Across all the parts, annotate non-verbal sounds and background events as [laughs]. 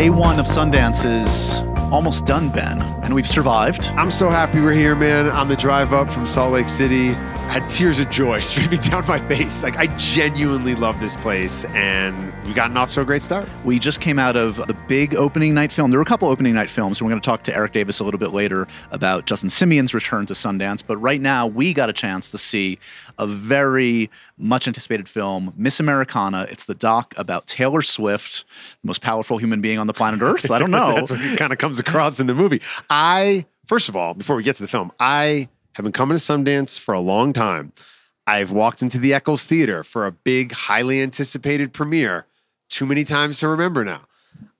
day one of Sundance is almost done, Ben, and we've survived. I'm so happy we're here, man. On the drive up from Salt Lake City, I had tears of joy [laughs] streaming down my face. Like I genuinely love this place, and we gotten off to a great start. We just came out of the big opening night film. There were a couple opening night films, and we're going to talk to Erik Davis a little bit later about Justin Simien's return to Sundance. But right now, we got a chance to see a very much anticipated film, Miss Americana. It's the doc about Taylor Swift, the most powerful human being on the planet Earth. I don't [laughs] know. That's what it kind of comes across in the movie. I first of all, before we get to the film, I have been coming to Sundance for a long time. I've walked into the Eccles Theater for a big, highly anticipated premiere too many times to remember now.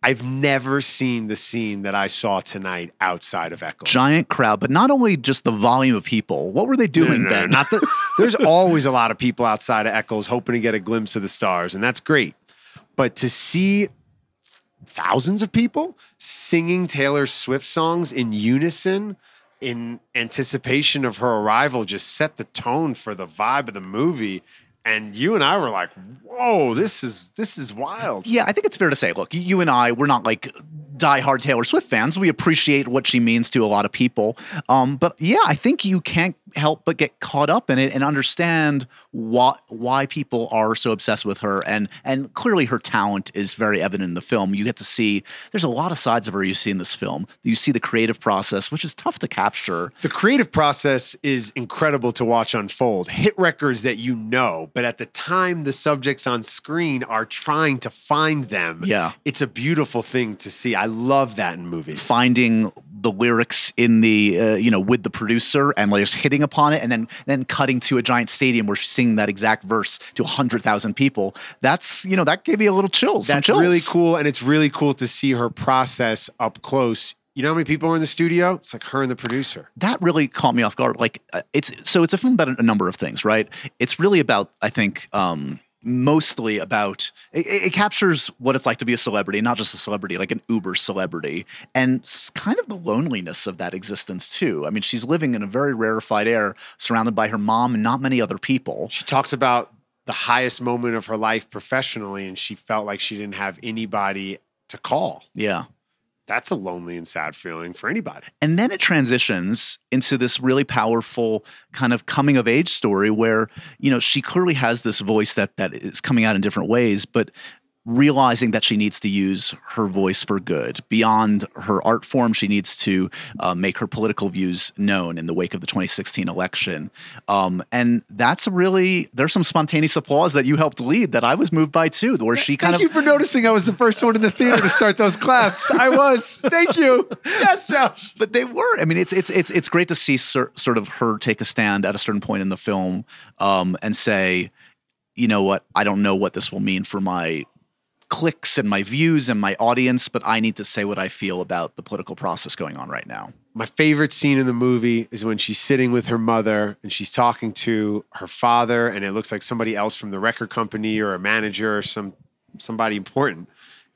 I've never seen the scene that I saw tonight outside of Eccles. Giant crowd, but not only just the volume of people. What were they doing, No, no, no, Not the, [laughs] there's always a lot of people outside of Eccles hoping to get a glimpse of the stars, and that's great. But to see thousands of people singing Taylor Swift songs in unison in anticipation of her arrival just set the tone for the vibe of the movie. And you and I were like, whoa, this is this is wild. Yeah, I think it's fair to say, look, you and I, we're not like diehard Taylor Swift fans. We appreciate what she means to a lot of people. Um, but yeah, I think you can't help but get caught up in it and understand why why people are so obsessed with her. And and clearly her talent is very evident in the film. You get to see there's a lot of sides of her you see in this film. You see the creative process, which is tough to capture. The creative process is incredible to watch unfold. Hit records that you know, but at the time the subjects on screen are trying to find them. Yeah. It's a beautiful thing to see. I love that in movies. finding the lyrics in the uh, you know with the producer and like just hitting upon it and then then cutting to a giant stadium where she's singing that exact verse to 100,000 people that's you know that gave me a little chills That's chills. really cool. And it's really cool to see her process up close. You know how many people are in the studio? It's like her and the producer. that really caught me off guard like uh, it's so it's a film about a number of things right it's really about i think um mostly about it, it captures what it's like to be a celebrity not just a celebrity like an uber celebrity and kind of the loneliness of that existence too. I mean she's living in a very rarefied air surrounded by her mom and not many other people. She talks about the highest moment of her life professionally, and she felt like she didn't have anybody to call. yeah That's a lonely and sad feeling for anybody. And then it transitions into this really powerful kind of coming of age story where, you know, she clearly has this voice that that is coming out in different ways, but realizing that she needs to use her voice for good beyond her art form she needs to uh, make her political views known in the wake of the 2016 election um, and that's really there's some spontaneous applause that you helped lead that i was moved by too where she kind Thank of you for noticing I was the first one in the theater to start those claps. I was. Thank you. Yes, Josh. [laughs] but they were. I mean, it's it's it's it's great to see cer- sort of her take a stand at a certain point in the film um, and say, you know what, I don't know what this will mean for my clicks and my views and my audience, but I need to say what I feel about the political process going on right now. My favorite scene in the movie is when she's sitting with her mother and she's talking to her father, and it looks like somebody else from the record company or a manager or some somebody important,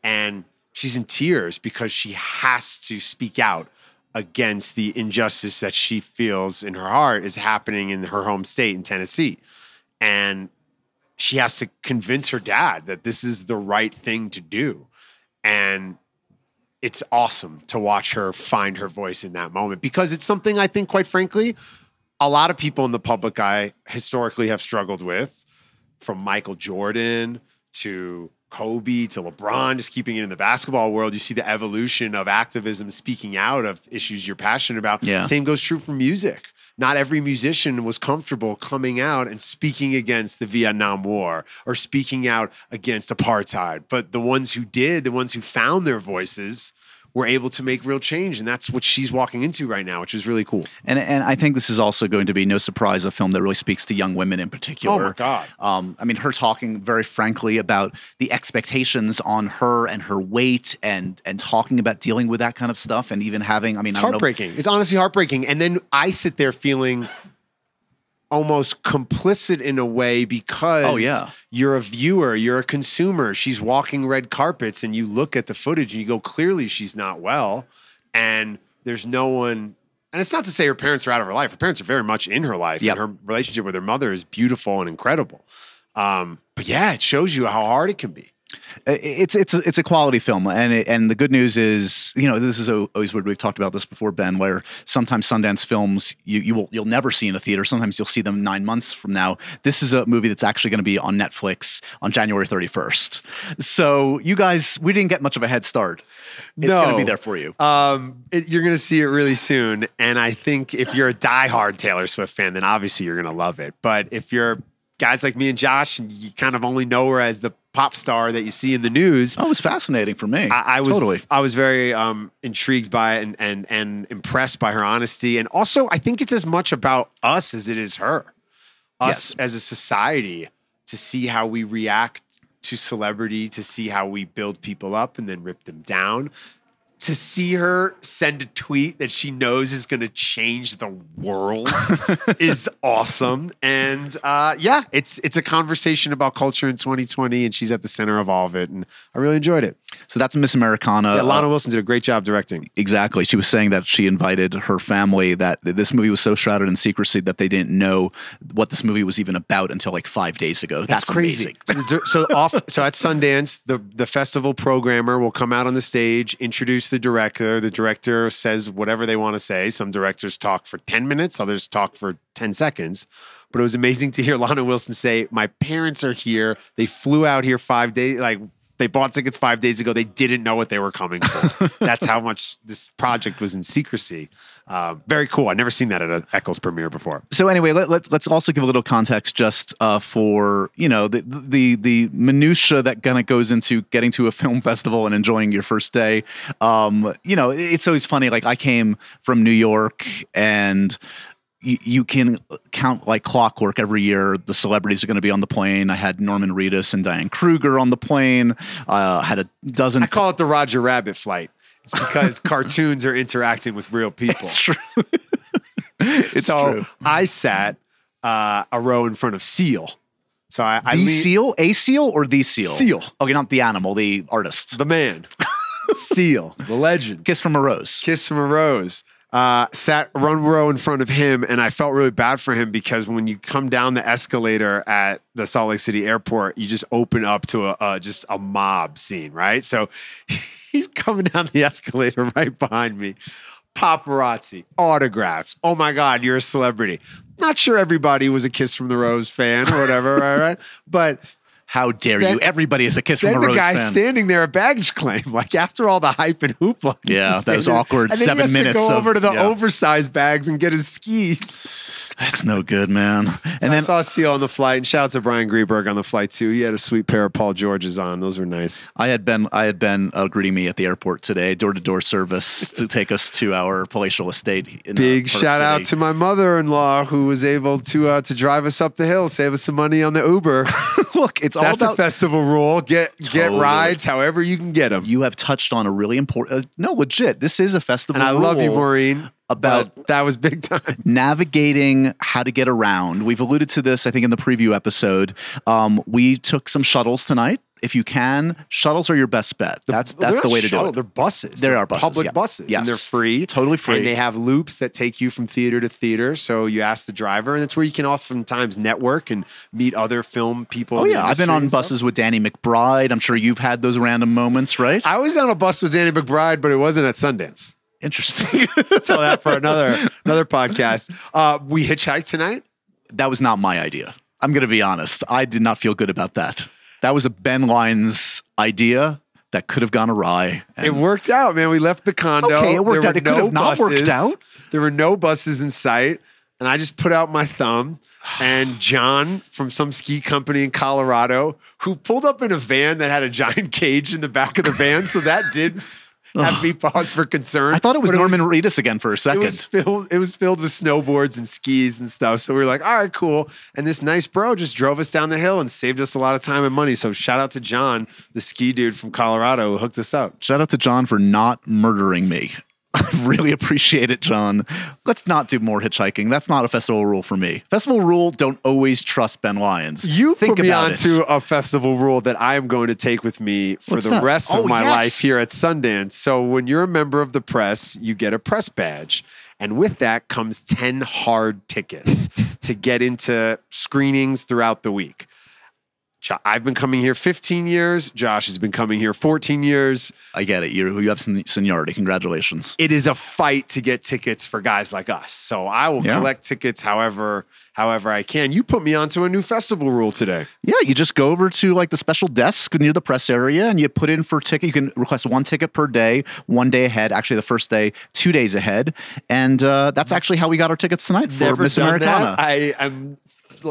and she's in tears because she has to speak out against the injustice that she feels in her heart is happening in her home state in Tennessee, and she has to convince her dad that this is the right thing to do, and it's awesome to watch her find her voice in that moment because it's something I think, quite frankly, a lot of people in the public eye historically have struggled with, from Michael Jordan to Kobe to LeBron, just keeping it in the basketball world. You see the evolution of activism, speaking out of issues you're passionate about. Yeah. Same goes true for music. Not every musician was comfortable coming out and speaking against the Vietnam War or speaking out against apartheid. But the ones who did, the ones who found their voices, were able to make real change. And that's what she's walking into right now, which is really cool. And and I think this is also going to be no surprise a film that really speaks to young women in particular. Oh my God. Um, I mean, her talking very frankly about the expectations on her and her weight, and and talking about dealing with that kind of stuff, and even having. I mean, I don't know. heartbreaking. It's honestly heartbreaking. And then I sit there feeling almost complicit in a way because Oh, yeah. you're a viewer, you're a consumer. She's walking red carpets and you look at the footage and you go, clearly she's not well. And there's no one. And it's not to say her parents are out of her life. Her parents are very much in her life. Yep. And her relationship with her mother is beautiful and incredible. Um, but yeah, it shows you how hard it can be. It's it's it's a quality film, and it, and the good news is, you know, this is always weird. We've talked about this before, Ben, where sometimes Sundance films you you will you'll never see in a theater. Sometimes you'll see them nine months from now. This is a movie that's actually going to be on Netflix on January thirty first. So you guys, we didn't get much of a head start. It's No. going to be there for you. Um, it, you're going to see it really soon, and I think if you're a diehard Taylor Swift fan, then obviously you're going to love it. But if you're guys like me and Josh, and you kind of only know her as the pop star that you see in the news, Oh, it was fascinating for me. I, I was totally. I was very um, intrigued by it and, and and impressed by her honesty, and also I think it's as much about us as it is her. Us Yes. as a society to see how we react to celebrity, to see how we build people up and then rip them down. To see her send a tweet that she knows is going to change the world [laughs] is awesome, and uh, yeah, it's it's a conversation about culture in 2020, and she's at the center of all of it, and I really enjoyed it. So that's Miss Americana. Yeah, Lana Uh, Wilson did a great job directing. exactly. She was saying that she invited her family. That this movie was so shrouded in secrecy that they didn't know what this movie was even about until like five days ago. That's, amazing. So, so off. So at Sundance, the the festival programmer will come out on the stage, introduce the director. The director says whatever they want to say. Some directors talk for ten minutes, others talk for ten seconds. But it was amazing to hear [laughs] Lana Wilson say, "My parents are here. They flew out here five days. Like they bought tickets five days ago. They didn't know what they were coming for. [laughs] That's how much this project was in secrecy. Uh, very cool. I've never seen that at a Eccles premiere before. so anyway, let, let, let's also give a little context just uh, for you know the the the minutia that kind of goes into getting to a [laughs] film festival and enjoying your first day. Um, you know, it's always funny. Like I came from New York and. You, you can count like clockwork every year. The celebrities are going to be on the plane. I had Norman Reedus and Diane Kruger on the plane. Uh, had a dozen. I call it the Roger Rabbit flight. It's because [laughs] cartoons are interacting with real people. [laughs] it's true. it's so true. I sat uh, a row in front of Seal. So I, I The lean- seal, a seal, or the seal? Seal. Okay, not the animal, the artist. the man, [laughs] Seal, the legend. Kiss from a rose. Kiss from a Rose. Uh, sat one row in front of him, and I felt really bad for him because when you come down the escalator at the Salt Lake City airport, you just open up to a, a just a mob scene, right? So he's coming down the escalator right behind me. Paparazzi, autographs. Oh my God, you're a celebrity. Not sure everybody was a Kiss from the Rose fan or whatever, [laughs] right? right? But How dare Then- you? Everybody is a Kiss from a the rose fan. The guy fan. standing there at baggage claim, [laughs] like after all the hype and hoopla. Yeah, that was awkward And seven minutes To go of- over to the yeah. oversized bags and get his skis. That's no good, man. And I then saw Seal on the flight, and shout out to Bryan Greenberg on the flight too. He had a sweet pair of Paul Georges on; those were nice. I had been I had Ben uh, greeting me at the airport today, door to door service to take us to our palatial estate. In, uh, Big shout out to my mother-in-law who was able to uh, to drive us up the hill, save us some money on the Uber. [laughs] Look, it's all That's a festival rule. Get get rides however you can get them. you have touched on a really important. Uh, no, legit. This is a festival. And I love you, Maureen. About- but that was big time. [laughs] navigating how to get around. We've alluded to this, I think, in the preview episode. Um, we took some shuttles tonight. If you can, shuttles are your best bet. That's that's the way to shuttle, do it. They're buses. They They're buses, Public yeah. buses. And they're free. Totally free. And they have loops that take you from theater to theater. So you ask the driver, and that's where you can oftentimes network and meet other film people. Oh yeah, I've been on stuff. buses with Danny McBride. I'm sure you've had those random moments, right? I was on a bus with Danny McBride, but it wasn't at Sundance. Interesting. [laughs] Tell that for another another podcast. Uh, we hitchhiked tonight. that was not my idea. I'm going to be honest. I did not feel good about that. That was a Ben Lyons idea that could have gone awry. And It worked out, man. We left the condo. Okay, it worked There out. It could have not worked out. There were no buses in sight, and I just put out my thumb. And John from some ski company in Colorado, who pulled up in a van that had a giant [laughs] cage in the back of the van, so that did have me pause for concern. I thought it was Norman Reedus again for a second. It was filled. It was filled with snowboards and skis and stuff. So we were like, "All right, cool." And this nice bro just drove us down the hill and saved us a lot of time and money. So shout out to John, the ski dude from Colorado, who hooked us up. Shout out to John for not murdering me. [laughs] I really appreciate it, John. Let's not do more hitchhiking. That's not a festival rule for me. Festival rule: don't always trust Ben Lyons. You think put me about onto it. a festival rule that I am going to take with me for What's the that? rest of Oh, my yes. life here at Sundance. So when you're a member of the press, you get a press badge. And with that comes 10 hard tickets [laughs] to get into screenings throughout the week. I've been coming here 15 years. Josh has been coming here 14 years. I get it. You you have sen- seniority. Congratulations. It is a fight to get tickets for guys like us. So I will Yeah. collect tickets however however I can. You put me onto a new festival rule today. Yeah, you just go over to like the special desk near the press area and you put in for ticket. You can request one ticket per day, one day ahead. Actually, the first day, two days ahead. And uh, that's actually how we got our tickets tonight for Never Miss Americana. that. I am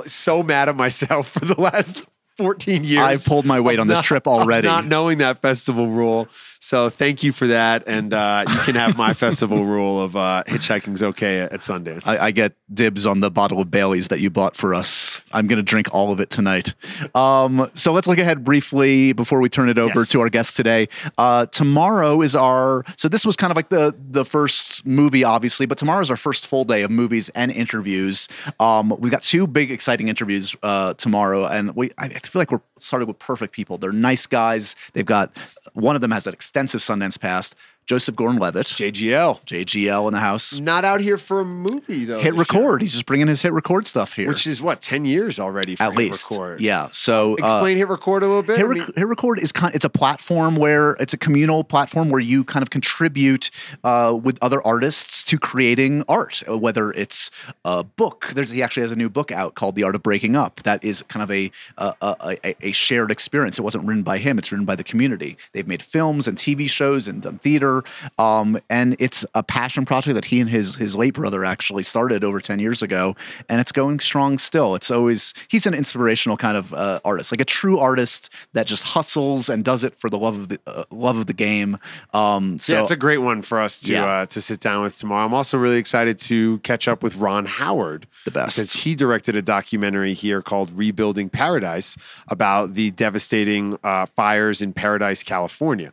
so mad at myself [laughs] for the last 14 years. I've pulled my weight on this not- trip already. Not knowing that festival rule. So thank you for that. And uh, you can have my [laughs] festival rule of uh, hitchhiking's okay at, at Sundance. I, I get dibs on the bottle of Bailey's that you bought for us. I'm going to drink all of it tonight. Um, so let's look ahead briefly before we turn it over Yes. to our guest today. Uh, tomorrow is our so this was kind of like the the first movie, obviously, but tomorrow is our first full day of movies and interviews. Um, we've got two big, exciting interviews uh, tomorrow, and we I feel like we're started with perfect people. They're nice guys. They've got one of them has an extensive Sundance past. Joseph Gordon-Levitt, JGL. JGL in the house. Not out here for a movie, though. Hit record. year, He's just bringing his hit record stuff here. Which is what, 10 years already for at Hit least, Record. yeah. So uh, Explain Hit Record a little bit. Hit, I mean- Hit Record is kind. It's a platform where it's a communal platform where you kind of contribute uh, with other artists to creating art. uh, Whether it's a book, there's he actually has a new book out called The Art of Breaking Up. That is kind of a a, a, a- a shared experience. It wasn't written by him. It's written by the community. They've made films and TV shows and done theater. Um, and it's a passion project that he and his his late brother actually started over ten years ago, and it's going strong still. It's always he's an inspirational kind of uh, artist, like a true artist that just hustles and does it for the love of the uh, love of the game. Um, so yeah, it's a great one for us to Yeah. uh, to sit down with tomorrow. I'm also really excited to catch up with Ron Howard, The best. because he directed a documentary here called "Rebuilding Paradise" about the devastating uh, fires in Paradise, California.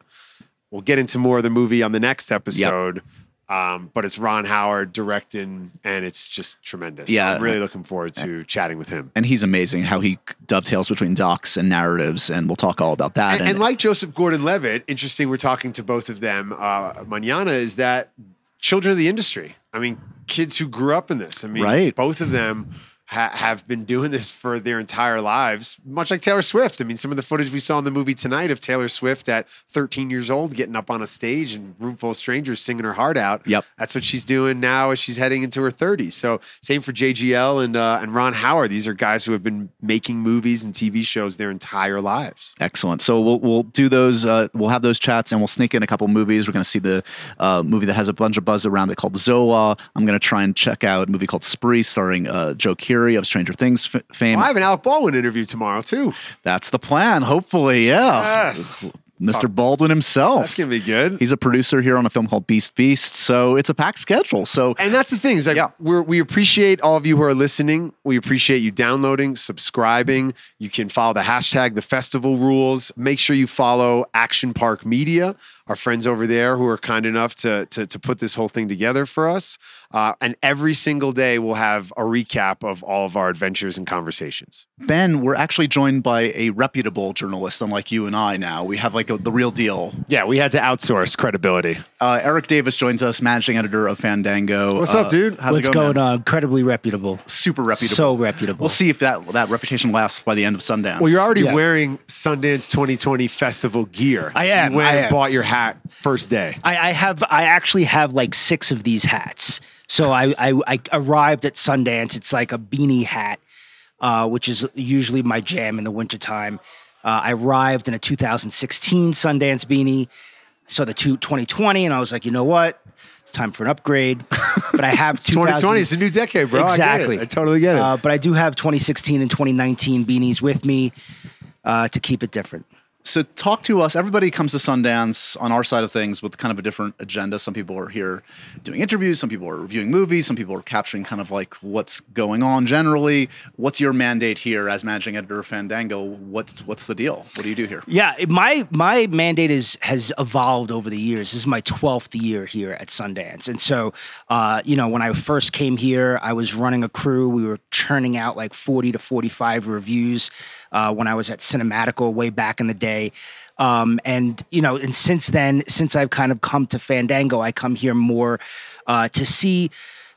We'll get into more of the movie on the next episode. Um, but it's Ron Howard directing, and it's just tremendous. Yeah. I'm really looking forward to chatting with him. and he's amazing how he dovetails between docs and narratives, and we'll talk all about that. And, and like Joseph Gordon-Levitt, interesting. We're talking to both of them. Uh, Manana is that children of the industry. I mean, kids who grew up in this. I mean, Right. both of them ha- have been doing this for their entire lives, much like Taylor Swift. I mean, some of the footage we saw in the movie tonight of Taylor Swift at 13 years old, getting up on a stage and room full of strangers singing her heart out. Yep. That's what she's doing now as she's heading into her 30s. So same for JGL and uh, and Ron Howard. These are guys who have been making movies and TV shows their entire lives. Excellent. So we'll we'll do those. Uh, we'll have those chats, and we'll sneak in a couple movies. We're going to see the uh, movie that has a bunch of buzz around it called Zola. I'm going to try and check out a movie called Spree, starring uh, Joe Keery of Stranger Things f- fame. Well, I have an Alec Baldwin interview tomorrow too. That's the plan. Hopefully, yeah. Yes. Mr. Baldwin himself. That's gonna be good. He's a producer here on a film called Beast Beast. So it's a packed schedule. So And that's the thing is like Yeah. we're, we appreciate all of you who are listening. We appreciate you downloading, subscribing. You can follow the hashtag the festival rules. Make sure you follow Action Park Media, our friends over there who are kind enough to to, to put this whole thing together for us. Uh, and every single day we'll have a recap of all of our adventures and conversations. Ben, we're actually joined by a reputable journalist, unlike you and I. Now we have like a, the real deal. Yeah, we had to outsource credibility. Uh, Erik Davis joins us, managing editor of Fandango. What's Uh, up, dude? How's What's it going? going man? on? Incredibly reputable. Super reputable. So reputable. We'll see if that that reputation lasts by the end of Sundance. Well, you're already Yeah. wearing Sundance 2020 festival gear. I am, You went I am. bought your hat first day. I, I have. I actually have like six of these hats. So I, I, I arrived at Sundance. It's like a beanie hat, uh, which is usually my jam in the wintertime. Uh, I arrived in a 2016 Sundance beanie. So the two, 2020, and I was like, you know what? It's time for an upgrade. [laughs] But I have 2020 is a new decade, bro. I get it. Exactly. I, totally get it. Uh, but I do have 2016 and 2019 beanies with me uh, to keep it different. So talk to us. Everybody comes to Sundance on our side of things with kind of a different agenda. Some people are here doing interviews. Some people are reviewing movies. Some people are capturing kind of like what's going on generally. What's your mandate here as managing editor of Fandango? What's what's the deal? What do you do here? Yeah, my my mandate is has evolved over the years. This is my twelfth year here at Sundance, and so uh, you know when I first came here, I was running a crew. We were churning out like forty to forty five reviews uh, when I was at Cinematical way back in the day. Um, and you know, and since then, since I've kind of come to Fandango, I come here more uh, to see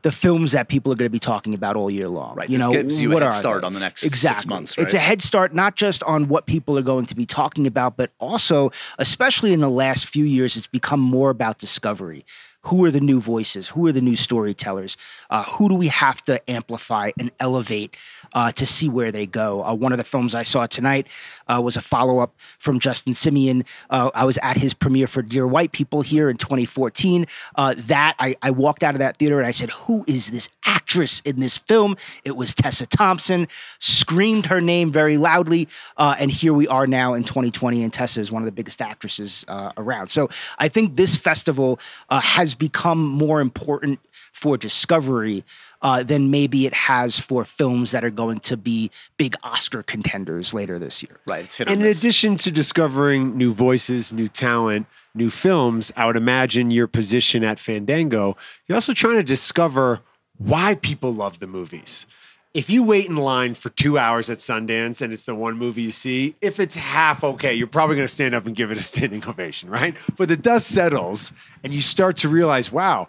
the films that people are going to be talking about all year long. Right. You this know, gives you a what head are start they? on the next exactly. six months. It's a head start not just on what people are going to be talking about, but also, especially in the last few years, it's become more about discovery. Who are the new voices? Who are the new storytellers? Uh, who do we have to amplify and elevate uh, to see where they go? Uh, one of the films I saw tonight uh, was a follow up from Justin Simien. Uh, I was at his premiere for Dear White People here in 2014. Uh, that I, I walked out of that theater and I said, "Who is this actress in this film?" It was Tessa Thompson. Screamed her name very loudly, and here we are now in 2020, and Tessa is one of the biggest actresses around. So I think this festival uh, has become more important for discovery uh, than maybe it has for films that are going to be big Oscar contenders later this year. right. It's hit or And in miss. addition to discovering new voices, new talent, new films, I would imagine your position at Fandango, you're also trying to discover why people love the movies. If you wait in line for two hours at Sundance and it's the one movie you see, if it's half okay, you're probably going to stand up and give it a standing ovation, right? But the dust settles and you start to realize, wow,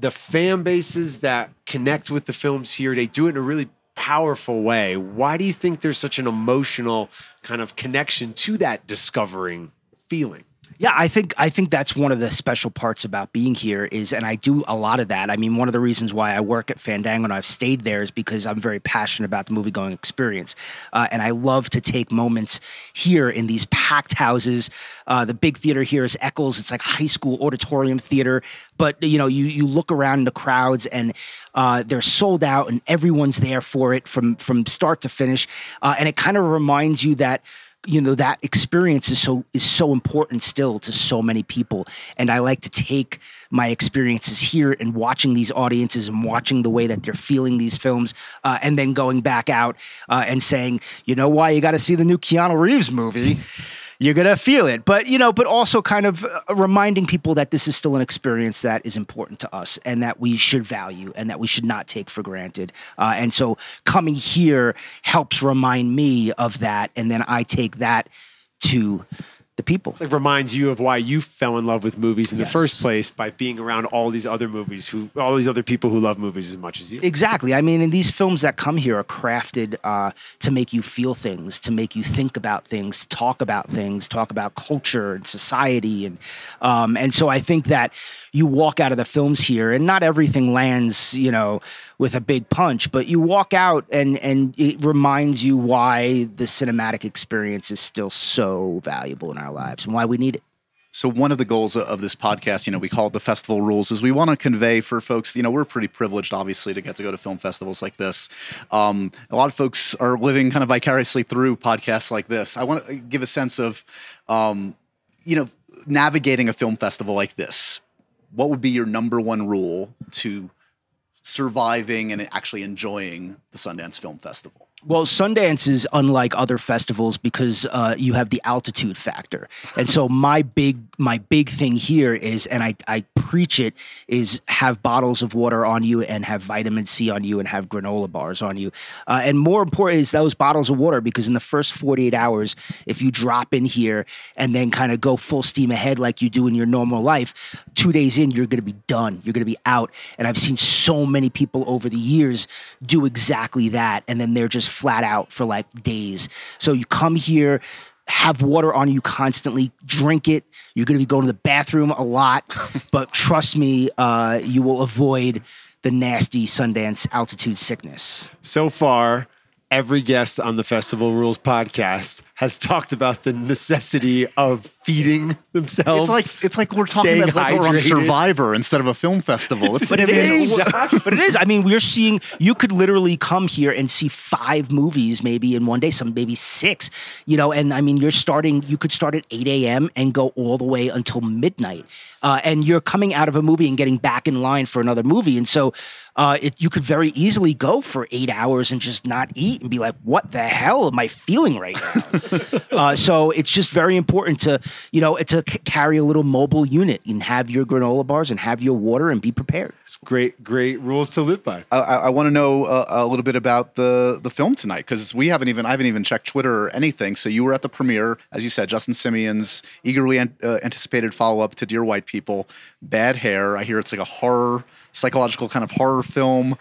the fan bases that connect with the films here, they do it in a really powerful way. Why do you think there's such an emotional kind of connection to that discovering feeling? Yeah, I think I think that's one of the special parts about being here is, and I do a lot of that. I mean, one of the reasons why I work at Fandango and I've stayed there is because I'm very passionate about the movie going experience, uh, and I love to take moments here in these packed houses. Uh, the big theater here is Eccles. It's like high school auditorium theater, but you know, you you look around in the crowds and uh, they're sold out, and everyone's there for it from from start to finish, uh, and it kind of reminds you that you know that experience is so is so important still to so many people. And i like to take my experiences here and watching these audiences and watching the way that they're feeling these films uh, and then going back out uh, and saying you know why you got to see the new keanu reeves movie you're gonna feel it. But you know but also kind of uh, reminding people that this is still an experience that is important to us and that we should value and that we should not take for granted. Uh, and so coming here helps remind me of that. And then i take that to the people It reminds you of why you fell in love with movies in Yes. the first place by being around all these other movies who all these other people who love movies as much as you. Exactly. I mean, and these films that come here are crafted uh, to make you feel things, to make you think about things, to talk about things, talk about culture and society, and um, and so I think that you walk out of the films here, and not everything lands, you know, with a big punch, but you walk out and and it reminds you why the cinematic experience is still so valuable in our lives and why we need it. So one of the goals of this podcast, you know, we call it the festival rules, is we want to convey for folks, you know, we're pretty privileged, obviously, to get to go to film festivals like this. Um, a lot of folks are living kind of vicariously through podcasts like this. I want to give a sense of, um, you know, navigating a film festival like this. What would be your number one rule to surviving and actually enjoying the Sundance Film Festival? Well, Sundance is unlike other festivals because uh, you have the altitude factor, and so my big my big thing here is, and I I preach it is have bottles of water on you and have vitamin C on you and have granola bars on you, uh, and more important is those bottles of water because in the first forty eight hours, if you drop in here and then kind of go full steam ahead like you do in your normal life, two days in you're going to be done, you're going to be out, and I've seen so many people over the years do exactly that, and then they're just flat out for like days. So you come here, have water on you constantly, drink it. You're going to be going to the bathroom a lot, [laughs] but trust me, uh, you will avoid the nasty Sundance altitude sickness. So far, every guest on the Festival Rules podcast has [laughs] talked about the necessity of feeding [laughs] themselves. It's like it's like we're talking about like we're on. Survivor instead of a film festival. It's, But it is. But it is. I mean, we're seeing. You could literally come here and see five movies, maybe in one day. Some maybe six. You know, and I mean, you're starting. You could start at eight a.m. and go all the way until midnight. Uh, and you're coming out of a movie and getting back in line for another movie, and so uh, it, you could very easily go for eight hours and just not eat and be like, "What the hell am I feeling right now?" [laughs] uh, so it's just very important to you know, to c- carry a little mobile unit and have your granola bars and have your water and be prepared. It's Great, great rules to live by. I, I want to know uh, a little bit about the the film tonight because we haven't even I haven't even checked Twitter or anything. So you were at the premiere, as you said, Justin Simien's eagerly an, uh, anticipated follow up to Dear White People, Bad Hair. I hear it's like a horror, psychological kind of horror film.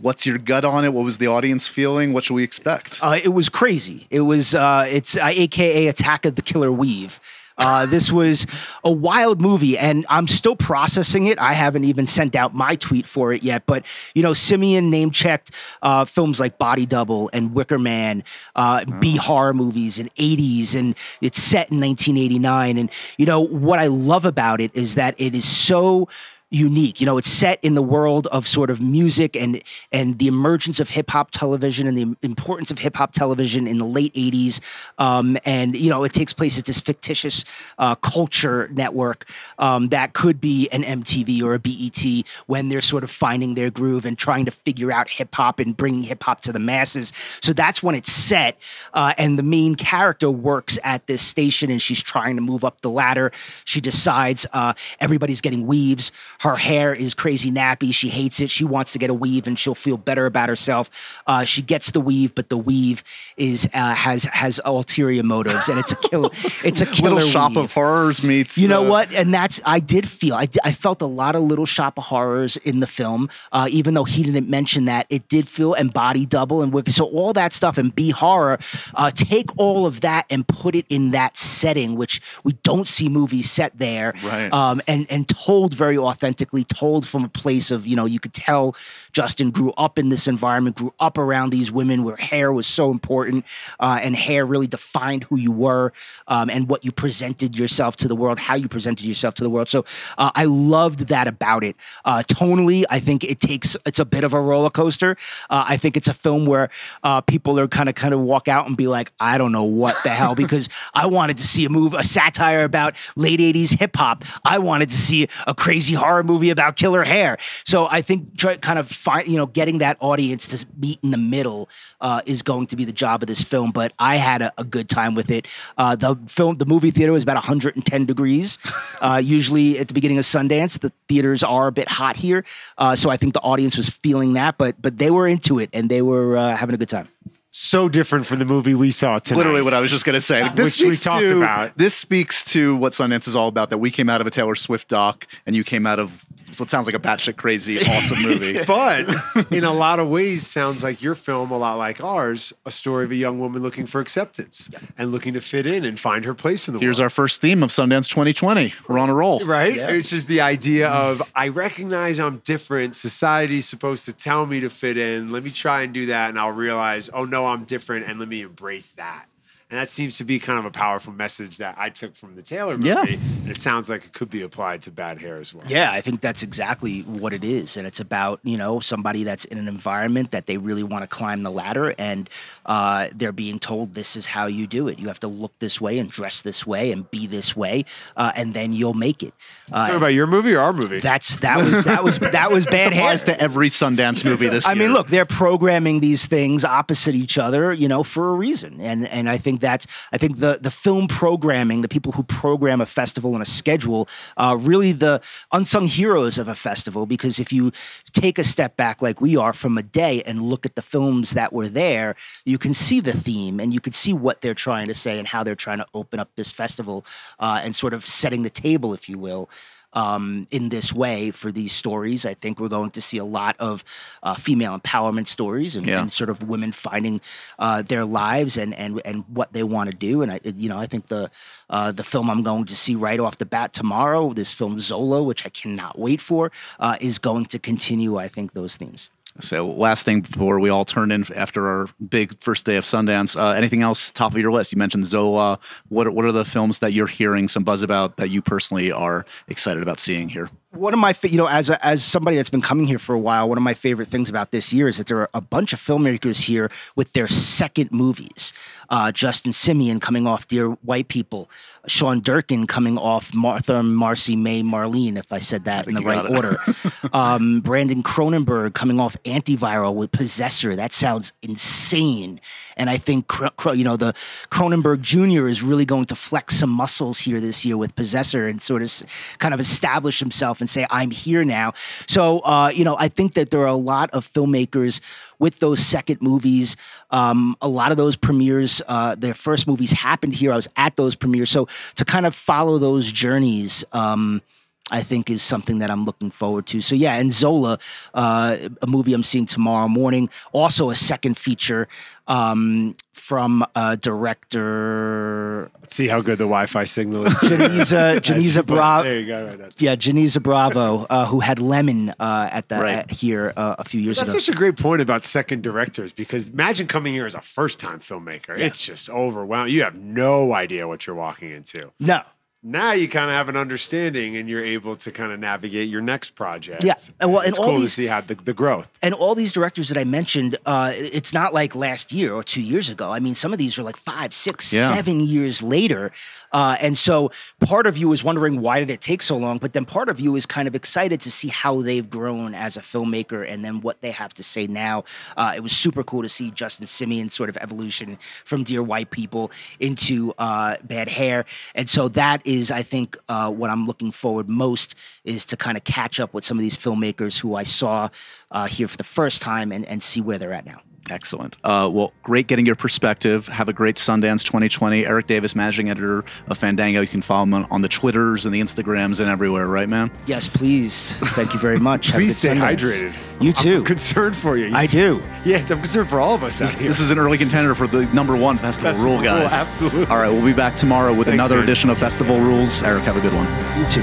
What's your gut on it? What was the audience feeling? What should we expect? Uh, it was crazy. It was uh, it's uh, AKA Attack of the Killer Weave. Uh, this was a wild movie, and I'm still processing it. I haven't even sent out my tweet for it yet. But you know, Simien name checked uh, films like Body Double and Wicker Man, uh, B horror movies in '80s, and it's set in 1989. And you know what I love about it is that it is so unique. You know, it's set in the world of sort of music and and the emergence of hip hop television and the importance of hip hop television in the late '80s. Um, and you know, it takes place at this fictitious uh, culture network um, that could be an MTV or a BET when they're sort of finding their groove and trying to figure out hip hop and bringing hip hop to the masses. So that's when it's set, uh, and the main character works at this station and she's trying to move up the ladder. She decides uh, everybody's getting weaves her hair is crazy nappy. She hates it. She wants to get a weave and she'll feel better about herself. Uh, she gets the weave, but the weave is uh, has has ulterior motives, and it's a kill. [laughs] It's a killer Little Shop weave. of Horrors meets. You know uh, what? And that's I did feel I, I felt a lot of little shop of horrors in the film, uh, even though he didn't mention that. It did feel and body double and wicked. So all that stuff and B horror, uh, take all of that and put it in that setting, which we don't see movies set there, Right. Um, and and told very authentically, told from a place of you know you could tell Justin grew up in this environment, grew up around these women where hair was so important, uh, and hair really defined who you were um, and what you presented yourself to the world, how you presented yourself to the world. So uh, I loved that about it. Uh, tonally, I think it takes it's a bit of a roller coaster. Uh, I think it's a film where uh, people are kind of kind of walk out and be like, I don't know what the hell, [laughs] because I wanted to see a move, a satire about late '80s hip hop. I wanted to see a crazy horror movie about killer hair. So I think try, kind of find you know getting that audience to meet in the middle uh, is going to be the job of this film. But I had a, a good time with it. Uh, the film, the movie theater was about 110 degrees. [laughs] Uh, usually at the beginning of Sundance, the theaters are a bit hot here, uh, so I think the audience was feeling that. But but they were into it and they were uh, having a good time. So different from the movie we saw tonight. Literally, what I was just going to say. Like, this Which we speaks talked to, about. This speaks to what Sundance is all about. That we came out of a Taylor Swift doc, and you came out of what sounds like a batshit crazy, awesome [laughs] movie. but [laughs] in a lot of ways sounds like your film a lot like ours a story of a young woman looking for acceptance and looking to fit in and find her place in the Here's world Here's our first theme of Sundance 2020. We're on a roll. right it's just the idea of i recognize i'm different society's supposed to tell me to fit in let me try and do that and i'll realize oh no i'm different and let me embrace that and that seems to be kind of a powerful message that I took from the Taylor movie. Yeah. And it sounds like it could be applied to bad hair as well. Yeah, I think that's exactly what it is. And it's about, you know, somebody that's in an environment that they really want to climb the ladder and uh, they're being told this is how you do it. You have to look this way and dress this way and be this way, uh, and then you'll make it. Talking Uh, about your movie or our movie? that's that was that was that was bad hair. Applies to every Sundance movie this I year. I mean, look, they're programming these things opposite each other, you know, for a reason. And and I think that's I think the the film programming, the people who program a festival and a schedule, uh, really the unsung heroes of a festival. Because if you take a step back, like we are, from a day and look at the films that were there, you can see the theme and you can see what they're trying to say and how they're trying to open up this festival uh, and sort of setting the table, if you will um, in this way for these stories. I think we're going to see a lot of uh, female empowerment stories and, Yeah. and sort of women finding uh, their lives and and and what they want to do. And I, you know, I think the uh, the film I'm going to see right off the bat tomorrow, this film Zola, which I cannot wait for, uh, is going to continue. I think those themes. So, last thing before we all turn in after our big first day of Sundance, uh, anything else top of your list? You mentioned Zola. What what are the films that you're hearing some buzz about that you personally are excited about seeing here? One of my you know as a, as somebody that's been coming here for a while one of my favorite things about this year is that there are a bunch of filmmakers here with their second movies. Uh, justin simien coming off dear white people sean durkin coming off martha marcy may marlene if i said that in the right order. [laughs] Um, brandon cronenberg coming off antiviral with possessor. That sounds insane and I think you know the Cronenberg Jr. is really going to flex some muscles here this year with Possessor and sort of kind of establish himself and say I'm here now. So uh, you know I think that there are a lot of filmmakers with those second movies. Um, a lot of those premieres, uh, their first movies happened here. I was at those premieres, so to kind of follow those journeys. Um, I think is something that I'm looking forward to. So yeah, and Zola, uh, a movie I'm seeing tomorrow morning, also a second feature um, from a director Let's see how good the Wi-Fi signal is. Janicza [laughs] Janicza Bravo. There you go. Right. Yeah, Janicza Bravo, uh, who had Lemon uh, at the Right. here uh, a few years That's ago. That's such a great point about second directors because imagine coming here as a first-time filmmaker. It's just overwhelming. You have no idea what you're walking into. no, Now you kind of have an understanding, and you're able to kind of navigate your next project. Yeah, and well, and it's all cool these- to see how the, the growth. and all these directors that I mentioned, uh, it's not like last year or two years ago. I mean, some of these are like five, six, Yeah. seven years later. Uh, and so part of you is wondering why did it take so long, but then part of you is kind of excited to see how they've grown as a filmmaker and then what they have to say now. Uh, it was super cool to see Justin Simien's sort of evolution from Dear White People into uh, Bad Hair, and so that is, I think, uh, what I'm looking forward most is to kind of catch up with some of these filmmakers who I saw uh, here for the first time and, and see where they're at now. Excellent. Uh, well, great getting your perspective. Have a great Sundance 2020. Erik Davis, managing editor of Fandango. You can follow him on, on the Twitters and the Instagrams and everywhere, right, man? Yes, please. Thank you very much. [laughs] Please stay Sundance. hydrated. You too. I'm concerned for you. You I see- do. Yeah, I'm concerned for all of us out here. This is an early contender for the number one festival Festival rule, rule, guys. absolutely. All right, we'll be back tomorrow with Thanks, another man. edition of Festival Rules. Erik, have a good one. You too.